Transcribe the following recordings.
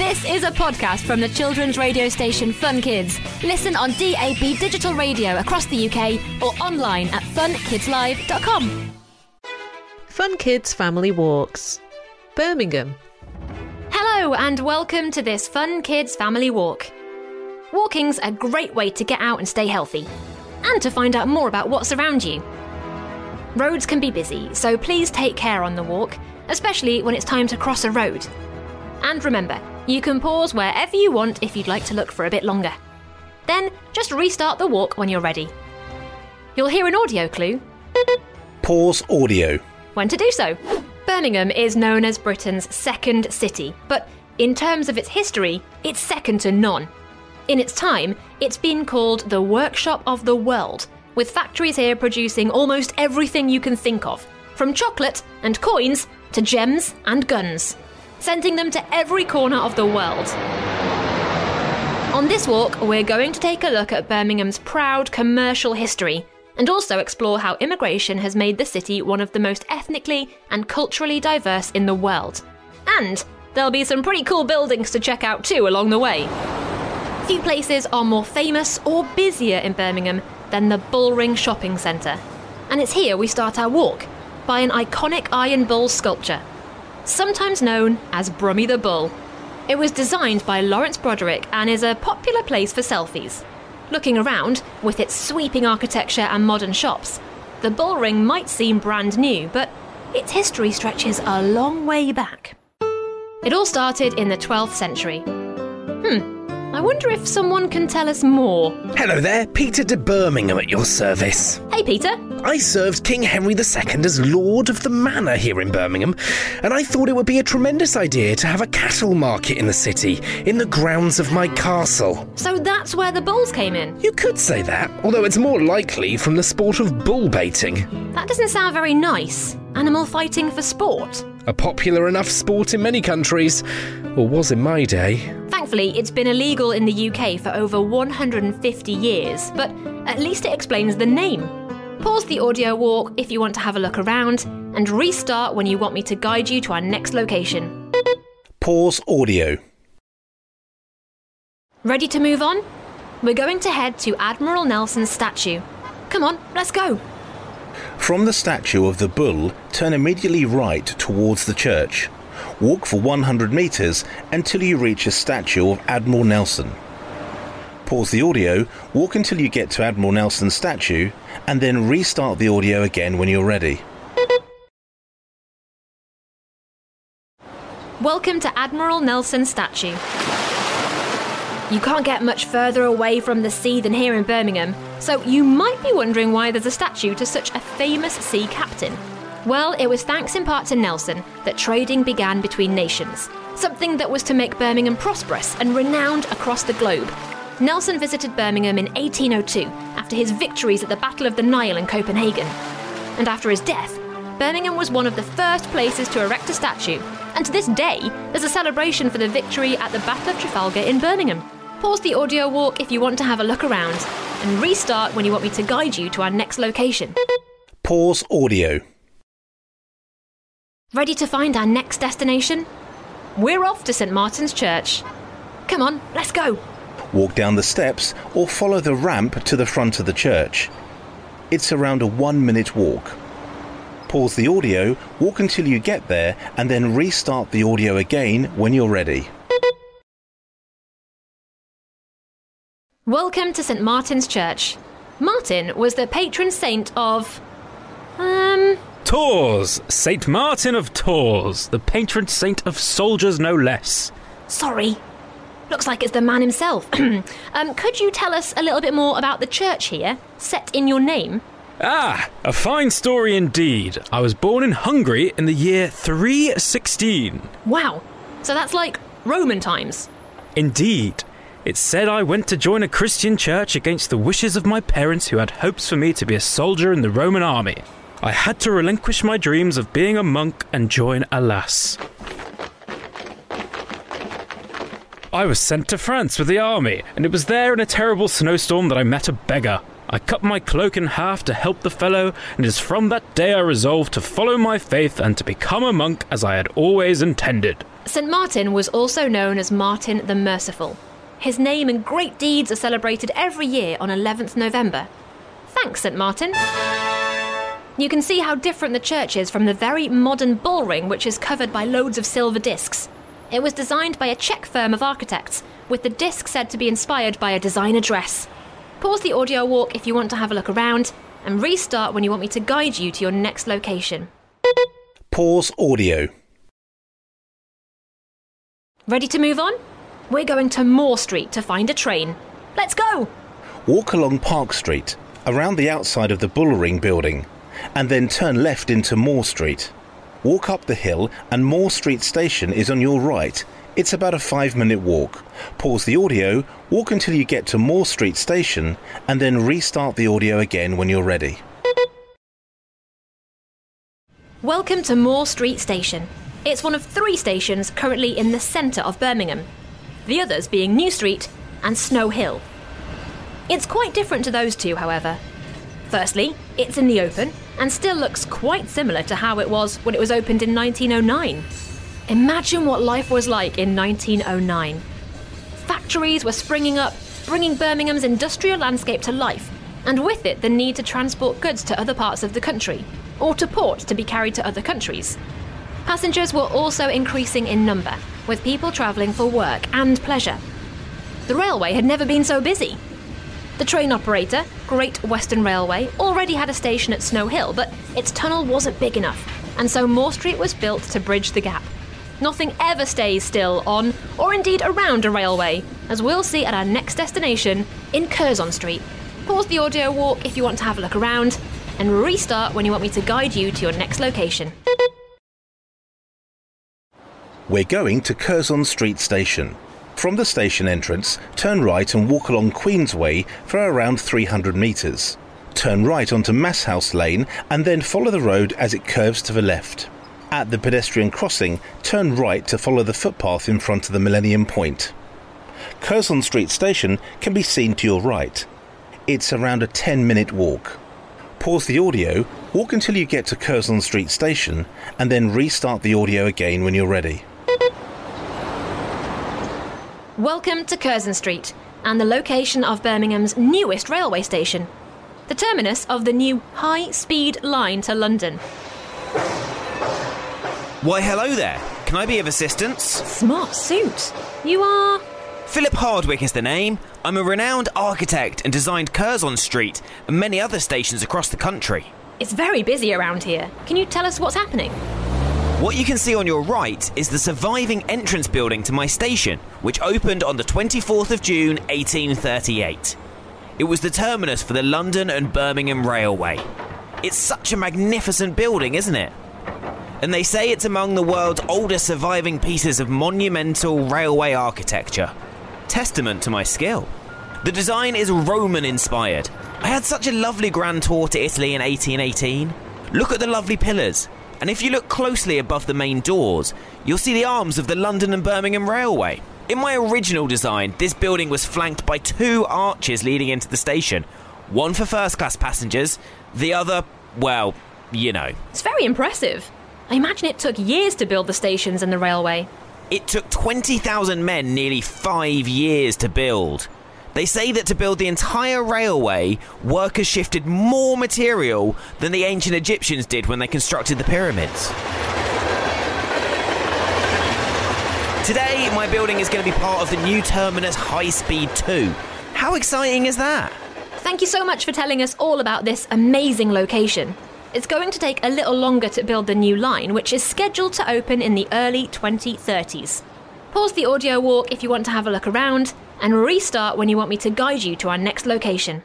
This is a podcast from the children's radio station Fun Kids. Listen on DAB digital radio across the UK or online at funkidslive.com. Fun Kids Family Walks. Birmingham. Hello and welcome to this Fun Kids Family Walk. Walking's a great way to get out and stay healthy and to find out more about what's around you. Roads can be busy, so please take care on the walk, especially when it's time to cross a road. And remember, you can pause wherever you want if you'd like to look for a bit longer. Then just restart the walk when you're ready. You'll hear an audio clue Pause audio. when to do so. Birmingham is known as Britain's second city, but in terms of its history, it's second to none. In its time, it's been called the workshop of the world, with factories here producing almost everything you can think of, from chocolate and coins to gems and guns, sending them to every corner of the world. On this walk, we're going to take a look at Birmingham's proud commercial history and also explore how immigration has made the city one of the most ethnically and culturally diverse in the world. And there'll be some pretty cool buildings to check out too along the way. Few places are more famous or busier in Birmingham than the Bullring Shopping Centre. And it's here we start our walk, by an iconic Iron Bull sculpture, sometimes known as Brummy the Bull. It was designed by Laurence Broderick and is a popular place for selfies. Looking around, with its sweeping architecture and modern shops, the Bull Ring might seem brand new, but its history stretches a long way back. It all started in the 12th century. Hmm, I wonder if someone can tell us more. Hello there, Peter de Birmingham at your service. Hey, Peter. I served King Henry II as Lord of the Manor here in Birmingham, and I thought it would be a tremendous idea to have a cattle market in the city, in the grounds of my castle. So that's where the bulls came in. You could say that, although it's more likely from the sport of bull baiting. That doesn't sound very nice. Animal fighting for sport. A popular enough sport in many countries, or was in my day. Thankfully, it's been illegal in the UK for over 150 years, but at least it explains the name. Pause the audio walk if you want to have a look around, and restart when you want me to guide you to our next location. Pause audio. Ready to move on? We're going to head to Admiral Nelson's statue. Come on, let's go. From the statue of the bull, turn immediately right towards the church. Walk for 100 metres until you reach a statue of Admiral Nelson. Pause the audio, walk until you get to Admiral Nelson's statue, and then restart the audio again when you're ready. Welcome to Admiral Nelson's statue. You can't get much further away from the sea than here in Birmingham, so you might be wondering why there's a statue to such a famous sea captain. Well, it was thanks in part to Nelson that trading began between nations, something that was to make Birmingham prosperous and renowned across the globe. Nelson visited Birmingham in 1802 after his victories at the Battle of the Nile in Copenhagen. And after his death, Birmingham was one of the first places to erect a statue, and to this day, there's a celebration for the victory at the Battle of Trafalgar in Birmingham. Pause the audio walk if you want to have a look around, and restart when you want me to guide you to our next location. Pause audio. Ready to find our next destination? We're off to St Martin's Church. Come on, let's go. Walk down the steps or follow the ramp to the front of the church. It's around a one minute walk. Pause the audio, walk until you get there, and then restart the audio again when you're ready. Welcome to St Martin's Church. Martin was the patron saint of. Um. Tours, Saint Martin of Tours, the patron saint of soldiers no less. Sorry. Looks like it's the man himself. um, could you tell us a little bit more about the church here, set in your name? Ah, a fine story indeed. I was born in Hungary in the year 316. Wow. So that's like Roman times. Indeed. It said I went to join a Christian church against the wishes of my parents who had hopes for me to be a soldier in the Roman army. I had to relinquish my dreams of being a monk and join a lass. I was sent to France with the army, and it was there in a terrible snowstorm that I met a beggar. I cut my cloak in half to help the fellow, and it is from that day I resolved to follow my faith and to become a monk as I had always intended. St. Martin was also known as Martin the Merciful. His name and great deeds are celebrated every year on 11th November. Thanks, St. Martin. You can see how different the church is from the very modern bull ring, which is covered by loads of silver discs. It was designed by a Czech firm of architects, with the disc said to be inspired by a designer dress. Pause the audio walk if you want to have a look around, and restart when you want me to guide you to your next location. Pause audio. Ready to move on? We're going to Moor Street to find a train. Let's go! Walk along Park Street, around the outside of the Bullring building, and then turn left into Moor Street. Walk up the hill, and Moor Street Station is on your right. It's about a five minute walk. Pause the audio, walk until you get to Moor Street Station, and then restart the audio again when you're ready. Welcome to Moor Street Station. It's one of three stations currently in the centre of Birmingham, the others being New Street and Snow Hill. It's quite different to those two, however. Firstly, it's in the open and still looks quite similar to how it was when it was opened in 1909. Imagine what life was like in 1909. Factories were springing up, bringing Birmingham's industrial landscape to life, and with it the need to transport goods to other parts of the country, or to ports to be carried to other countries. Passengers were also increasing in number, with people travelling for work and pleasure. The railway had never been so busy. The train operator, Great Western Railway, already had a station at Snow Hill, but its tunnel wasn't big enough, and so Moor Street was built to bridge the gap. Nothing ever stays still on, or indeed around a railway, as we'll see at our next destination in Curzon Street. Pause the audio walk if you want to have a look around, and restart when you want me to guide you to your next location. We're going to Curzon Street Station. From the station entrance, turn right and walk along Queensway for around 300 metres. Turn right onto Masshouse Lane and then follow the road as it curves to the left. At the pedestrian crossing, turn right to follow the footpath in front of the Millennium Point. Curzon Street Station can be seen to your right. It's around a 10 minute walk. Pause the audio, walk until you get to Curzon Street Station, and then restart the audio again when you're ready. Welcome to Curzon Street and the location of Birmingham's newest railway station, the terminus of the new high speed line to London. Why, hello there. Can I be of assistance? Smart suit. You are. Philip Hardwick is the name. I'm a renowned architect and designed Curzon Street and many other stations across the country. It's very busy around here. Can you tell us what's happening? What you can see on your right is the surviving entrance building to my station, which opened on the 24th of June 1838. It was the terminus for the London and Birmingham Railway. It's such a magnificent building, isn't it? And they say it's among the world's oldest surviving pieces of monumental railway architecture. Testament to my skill. The design is Roman inspired. I had such a lovely grand tour to Italy in 1818. Look at the lovely pillars, and if you look closely above the main doors, you'll see the arms of the London and Birmingham Railway. In my original design, this building was flanked by two arches leading into the station one for first class passengers, the other, well, you know. It's very impressive. I imagine it took years to build the stations and the railway. It took 20,000 men nearly five years to build. They say that to build the entire railway, workers shifted more material than the ancient Egyptians did when they constructed the pyramids. Today, my building is going to be part of the new Terminus High Speed 2. How exciting is that? Thank you so much for telling us all about this amazing location. It's going to take a little longer to build the new line, which is scheduled to open in the early 2030s. Pause the audio walk if you want to have a look around, and restart when you want me to guide you to our next location.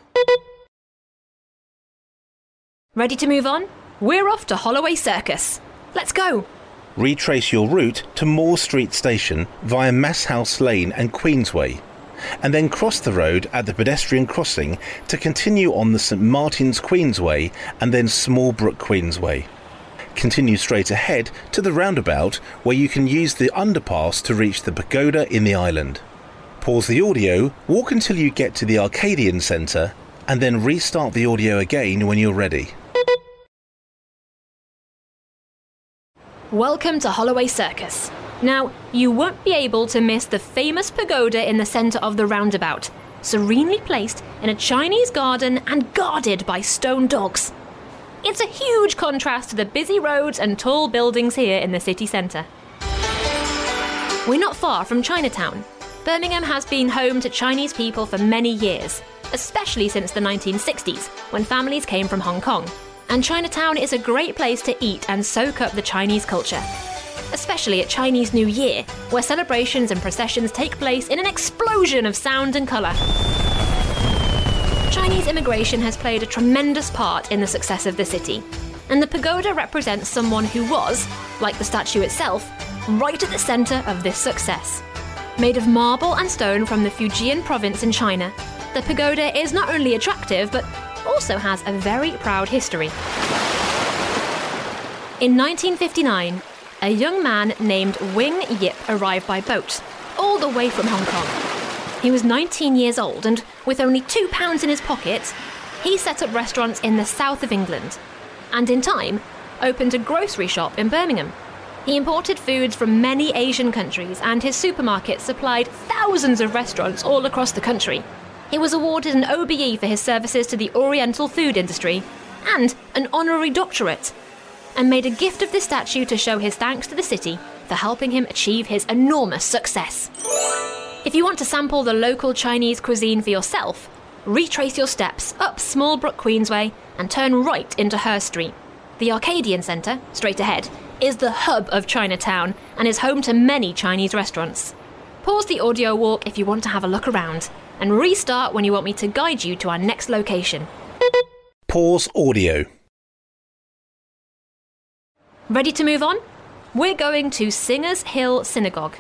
Ready to move on? We're off to Holloway Circus. Let's go! Retrace your route to Moor Street Station via Masshouse Lane and Queensway, and then cross the road at the pedestrian crossing to continue on the St Martin's Queensway and then Smallbrook Queensway. Continue straight ahead to the roundabout where you can use the underpass to reach the pagoda in the island. Pause the audio, walk until you get to the Arcadian Centre, and then restart the audio again when you're ready. Welcome to Holloway Circus. Now, you won't be able to miss the famous pagoda in the centre of the roundabout, serenely placed in a Chinese garden and guarded by stone dogs. It's a huge contrast to the busy roads and tall buildings here in the city centre. We're not far from Chinatown. Birmingham has been home to Chinese people for many years, especially since the 1960s, when families came from Hong Kong. And Chinatown is a great place to eat and soak up the Chinese culture. Especially at Chinese New Year, where celebrations and processions take place in an explosion of sound and colour. Chinese immigration has played a tremendous part in the success of the city, and the pagoda represents someone who was, like the statue itself, right at the centre of this success. Made of marble and stone from the Fujian province in China, the pagoda is not only attractive but also has a very proud history. In 1959, a young man named Wing Yip arrived by boat, all the way from Hong Kong. He was 19 years old, and with only two pounds in his pocket, he set up restaurants in the south of England, and in time, opened a grocery shop in Birmingham. He imported foods from many Asian countries, and his supermarket supplied thousands of restaurants all across the country. He was awarded an OBE for his services to the Oriental food industry and an honorary doctorate, and made a gift of this statue to show his thanks to the city for helping him achieve his enormous success. If you want to sample the local Chinese cuisine for yourself, retrace your steps up Smallbrook Queensway and turn right into Hurst Street. The Arcadian Centre, straight ahead, is the hub of Chinatown and is home to many Chinese restaurants. Pause the audio walk if you want to have a look around, and restart when you want me to guide you to our next location. Pause audio. Ready to move on? We're going to Singers Hill Synagogue.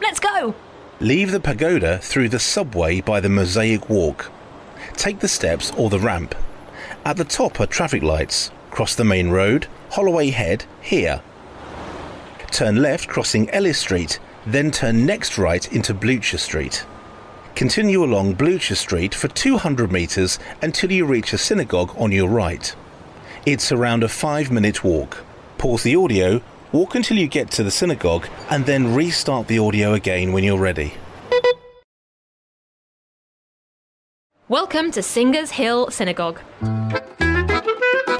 Let's go! Leave the pagoda through the subway by the Mosaic Walk. Take the steps or the ramp. At the top are traffic lights. Cross the main road, Holloway Head, here. Turn left crossing Ellis Street, then turn next right into Blucher Street. Continue along Blucher Street for 200 metres until you reach a synagogue on your right. It's around a five minute walk. Pause the audio, walk until you get to the synagogue, and then restart the audio again when you're ready. Welcome to Singers Hill Synagogue.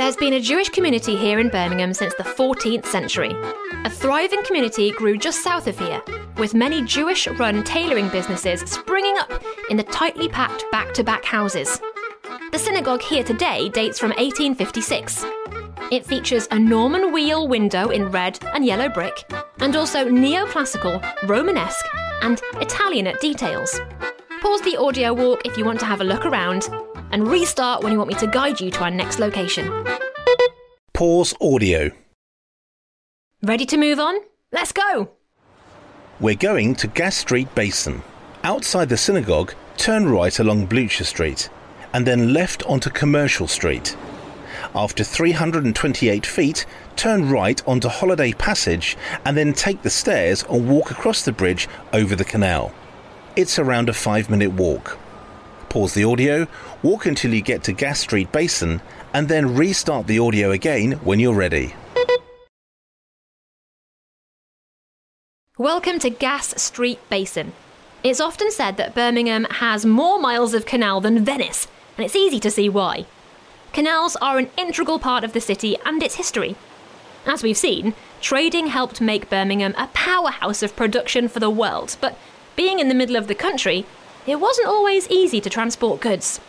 There's been a Jewish community here in Birmingham since the 14th century. A thriving community grew just south of here, with many Jewish run tailoring businesses springing up in the tightly packed back to back houses. The synagogue here today dates from 1856. It features a Norman wheel window in red and yellow brick, and also neoclassical, Romanesque, and Italianate details. Pause the audio walk if you want to have a look around, and restart when you want me to guide you to our next location. Pause audio. Ready to move on? Let's go! We're going to Gas Street Basin. Outside the synagogue, turn right along Blucher Street, and then left onto Commercial Street. After 328 feet, turn right onto Holliday Passage, and then take the stairs and walk across the bridge over the canal. It's around a five minute walk. Pause the audio, walk until you get to Gas Street Basin, and then restart the audio again when you're ready. Welcome to Gas Street Basin. It's often said that Birmingham has more miles of canal than Venice, and it's easy to see why. Canals are an integral part of the city and its history. As we've seen, trading helped make Birmingham a powerhouse of production for the world, but being in the middle of the country, it wasn't always easy to transport goods.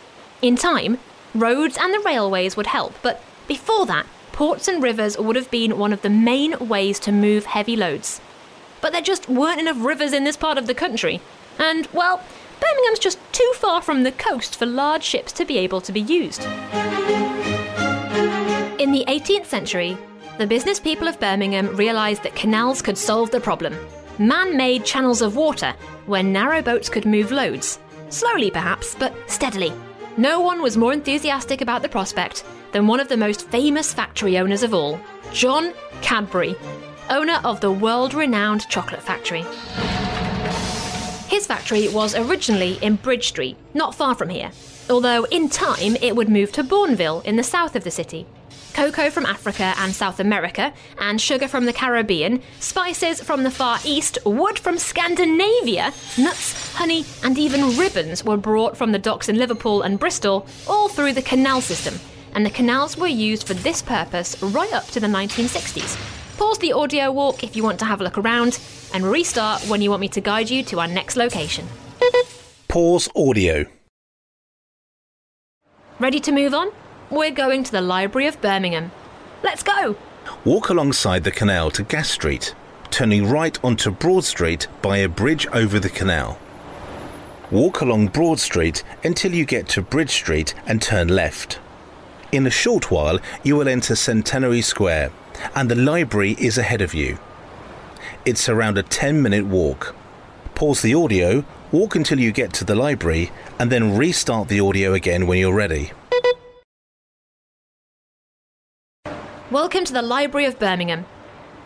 In time, roads and the railways would help, but before that, ports and rivers would have been one of the main ways to move heavy loads. But there just weren't enough rivers in this part of the country, and, well, Birmingham's just too far from the coast for large ships to be able to be used. In the 18th century, the business people of Birmingham realised that canals could solve the problem. Man made channels of water where narrow boats could move loads. Slowly, perhaps, but steadily. No one was more enthusiastic about the prospect than one of the most famous factory owners of all, John Cadbury, owner of the world renowned chocolate factory. His factory was originally in Bridge Street, not far from here, although in time it would move to Bournville in the south of the city. Cocoa from Africa and South America, and sugar from the Caribbean, spices from the Far East, wood from Scandinavia, nuts, honey, and even ribbons were brought from the docks in Liverpool and Bristol, all through the canal system. And the canals were used for this purpose right up to the 1960s. Pause the audio walk if you want to have a look around, and restart when you want me to guide you to our next location. Pause audio. Ready to move on? We're going to the Library of Birmingham. Let's go! Walk alongside the canal to Gas Street, turning right onto Broad Street by a bridge over the canal. Walk along Broad Street until you get to Bridge Street and turn left. In a short while, you will enter Centenary Square, and the library is ahead of you. It's around a 10 minute walk. Pause the audio, walk until you get to the library, and then restart the audio again when you're ready. Welcome to the Library of Birmingham.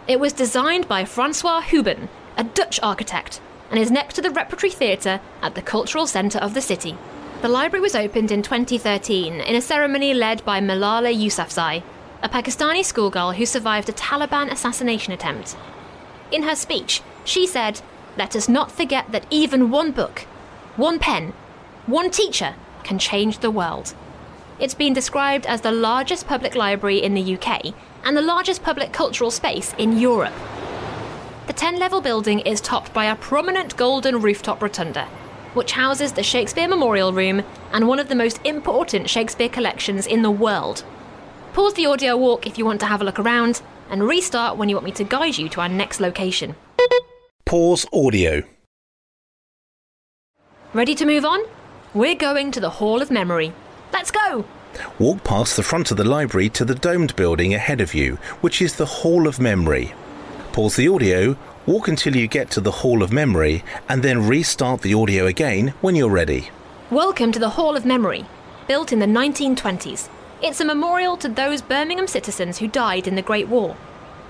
It was designed by Francois Houben, a Dutch architect, and is next to the Repertory Theatre at the Cultural Centre of the city. The library was opened in 2013 in a ceremony led by Malala Yousafzai, a Pakistani schoolgirl who survived a Taliban assassination attempt. In her speech, she said, Let us not forget that even one book, one pen, one teacher can change the world. It's been described as the largest public library in the UK and the largest public cultural space in Europe. The 10 level building is topped by a prominent golden rooftop rotunda, which houses the Shakespeare Memorial Room and one of the most important Shakespeare collections in the world. Pause the audio walk if you want to have a look around, and restart when you want me to guide you to our next location. Pause audio. Ready to move on? We're going to the Hall of Memory. Let's go! Walk past the front of the library to the domed building ahead of you, which is the Hall of Memory. Pause the audio, walk until you get to the Hall of Memory, and then restart the audio again when you're ready. Welcome to the Hall of Memory, built in the 1920s. It's a memorial to those Birmingham citizens who died in the Great War.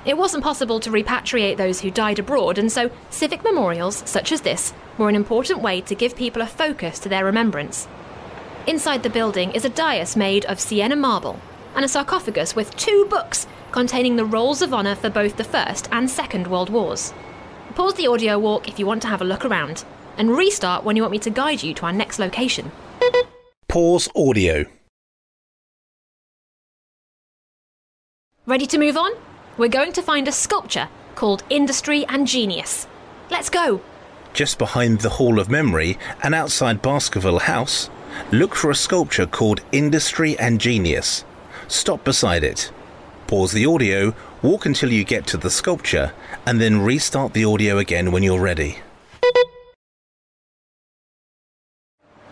It wasn't possible to repatriate those who died abroad, and so civic memorials, such as this, were an important way to give people a focus to their remembrance. Inside the building is a dais made of Sienna marble and a sarcophagus with two books containing the rolls of honour for both the First and Second World Wars. Pause the audio walk if you want to have a look around, and restart when you want me to guide you to our next location. Pause audio. Ready to move on? We're going to find a sculpture called Industry and Genius. Let's go! Just behind the Hall of Memory and outside Baskerville House, look for a sculpture called Industry and Genius. Stop beside it. Pause the audio, walk until you get to the sculpture, and then restart the audio again when you're ready.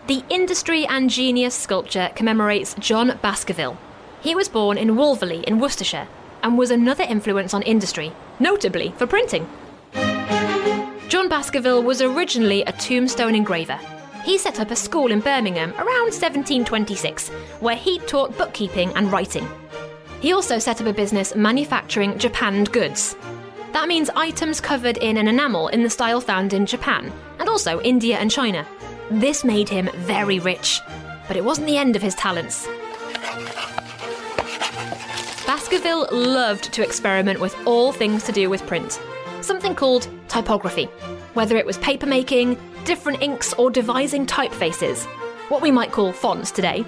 The Industry and Genius sculpture commemorates John Baskerville. He was born in Wolverley in Worcestershire and was another influence on industry, notably for printing. John Baskerville was originally a tombstone engraver. He set up a school in Birmingham around 1726 where he taught bookkeeping and writing. He also set up a business manufacturing japanned goods. That means items covered in an enamel in the style found in Japan and also India and China. This made him very rich, but it wasn't the end of his talents. Baskerville loved to experiment with all things to do with print, something called typography, whether it was papermaking, different inks, or devising typefaces, what we might call fonts today.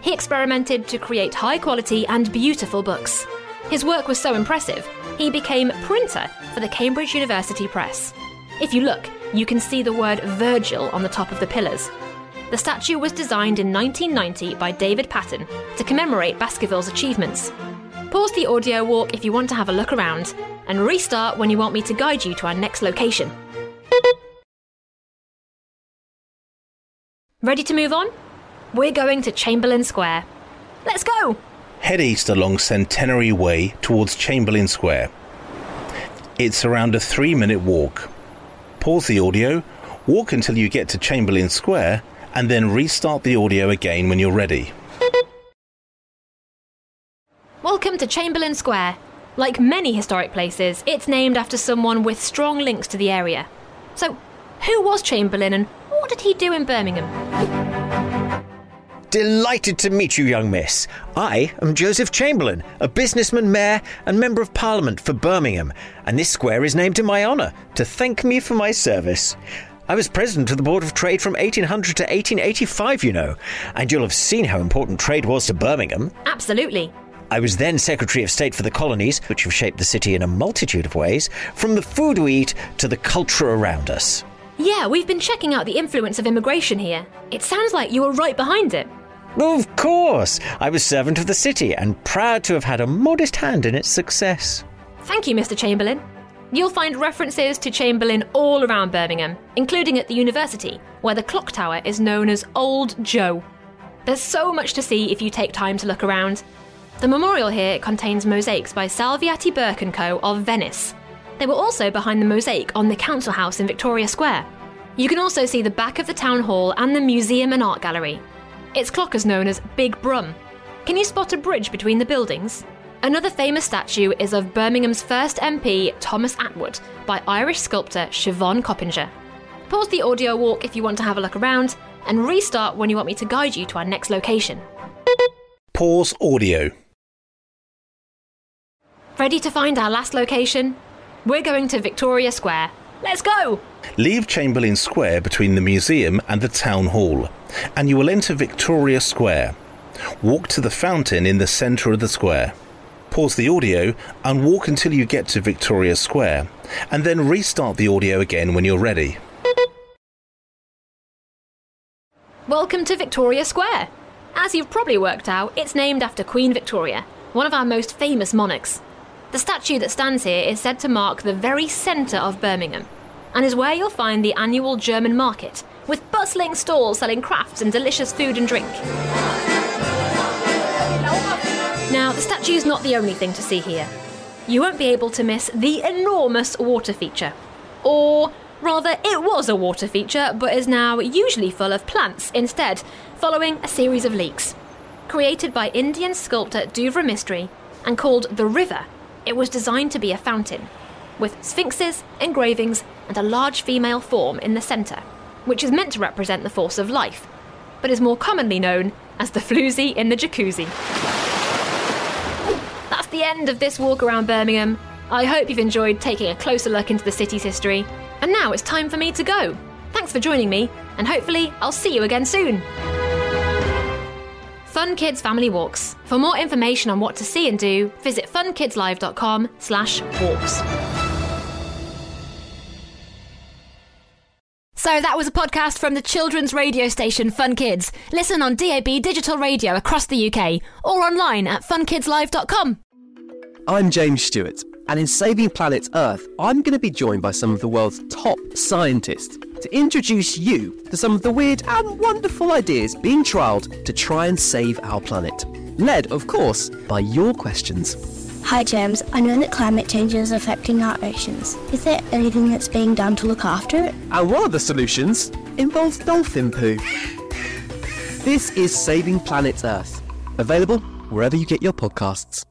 He experimented to create high quality and beautiful books. His work was so impressive, he became printer for the Cambridge University Press. If you look, you can see the word Virgil on the top of the pillars. The statue was designed in 1990 by David Patten to commemorate Baskerville's achievements. Pause the audio walk if you want to have a look around, and restart when you want me to guide you to our next location. Ready to move on? We're going to Chamberlain Square. Let's go! Head east along Centenary Way towards Chamberlain Square. It's around a three minute walk. Pause the audio, walk until you get to Chamberlain Square, and then restart the audio again when you're ready. Welcome to Chamberlain Square. Like many historic places, it's named after someone with strong links to the area. So, who was Chamberlain and what did he do in Birmingham? Delighted to meet you, young miss. I am Joseph Chamberlain, a businessman, mayor, and member of parliament for Birmingham, and this square is named in my honour to thank me for my service. I was president of the Board of Trade from 1800 to 1885, you know, and you'll have seen how important trade was to Birmingham. Absolutely. I was then Secretary of State for the colonies, which have shaped the city in a multitude of ways, from the food we eat to the culture around us. Yeah, we've been checking out the influence of immigration here. It sounds like you were right behind it. Of course, I was servant of the city and proud to have had a modest hand in its success. Thank you, Mr. Chamberlain. You'll find references to Chamberlain all around Birmingham, including at the university, where the clock tower is known as Old Joe. There's so much to see if you take time to look around. The memorial here contains mosaics by Salviati Burke & Co. of Venice. They were also behind the mosaic on the Council House in Victoria Square. You can also see the back of the town hall and the museum and art gallery. Its clock is known as Big Brum. Can you spot a bridge between the buildings? Another famous statue is of Birmingham's first MP, Thomas Attwood, by Irish sculptor Siobhan Coppinger. Pause the audio walk if you want to have a look around, and restart when you want me to guide you to our next location. Pause audio. Ready to find our last location? We're going to Victoria Square. Let's go! Leave Chamberlain Square between the museum and the town hall, and you will enter Victoria Square. Walk to the fountain in the centre of the square. Pause the audio and walk until you get to Victoria Square, and then restart the audio again when you're ready. Welcome to Victoria Square. As you've probably worked out, it's named after Queen Victoria, one of our most famous monarchs. The statue that stands here is said to mark the very centre of Birmingham and is where you'll find the annual German market, with bustling stalls selling crafts and delicious food and drink. Now, the statue's not the only thing to see here. You won't be able to miss the enormous water feature. Or, rather, it was a water feature, but is now usually full of plants instead, following a series of leaks. Created by Indian sculptor Dhruva Mistry and called The River, it was designed to be a fountain, with sphinxes, engravings, and a large female form in the centre, which is meant to represent the force of life, but is more commonly known as the floozy in the jacuzzi. That's the end of this walk around Birmingham. I hope you've enjoyed taking a closer look into the city's history. And now it's time for me to go. Thanks for joining me, and hopefully I'll see you again soon. Fun Kids Family Walks. For more information on what to see and do, visit funkidslive.com slash walks. So that was a podcast from the children's radio station Fun Kids. Listen on DAB digital radio across the UK or online at funkidslive.com. I'm James Stewart, and in Saving Planet Earth, I'm going to be joined by some of the world's top scientists to introduce you to some of the weird and wonderful ideas being trialled to try and save our planet. Led, of course, by your questions. Hi James, I know that climate change is affecting our oceans. Is there anything that's being done to look after it? And one of the solutions involves dolphin poo. This is Saving Planet Earth, available wherever you get your podcasts.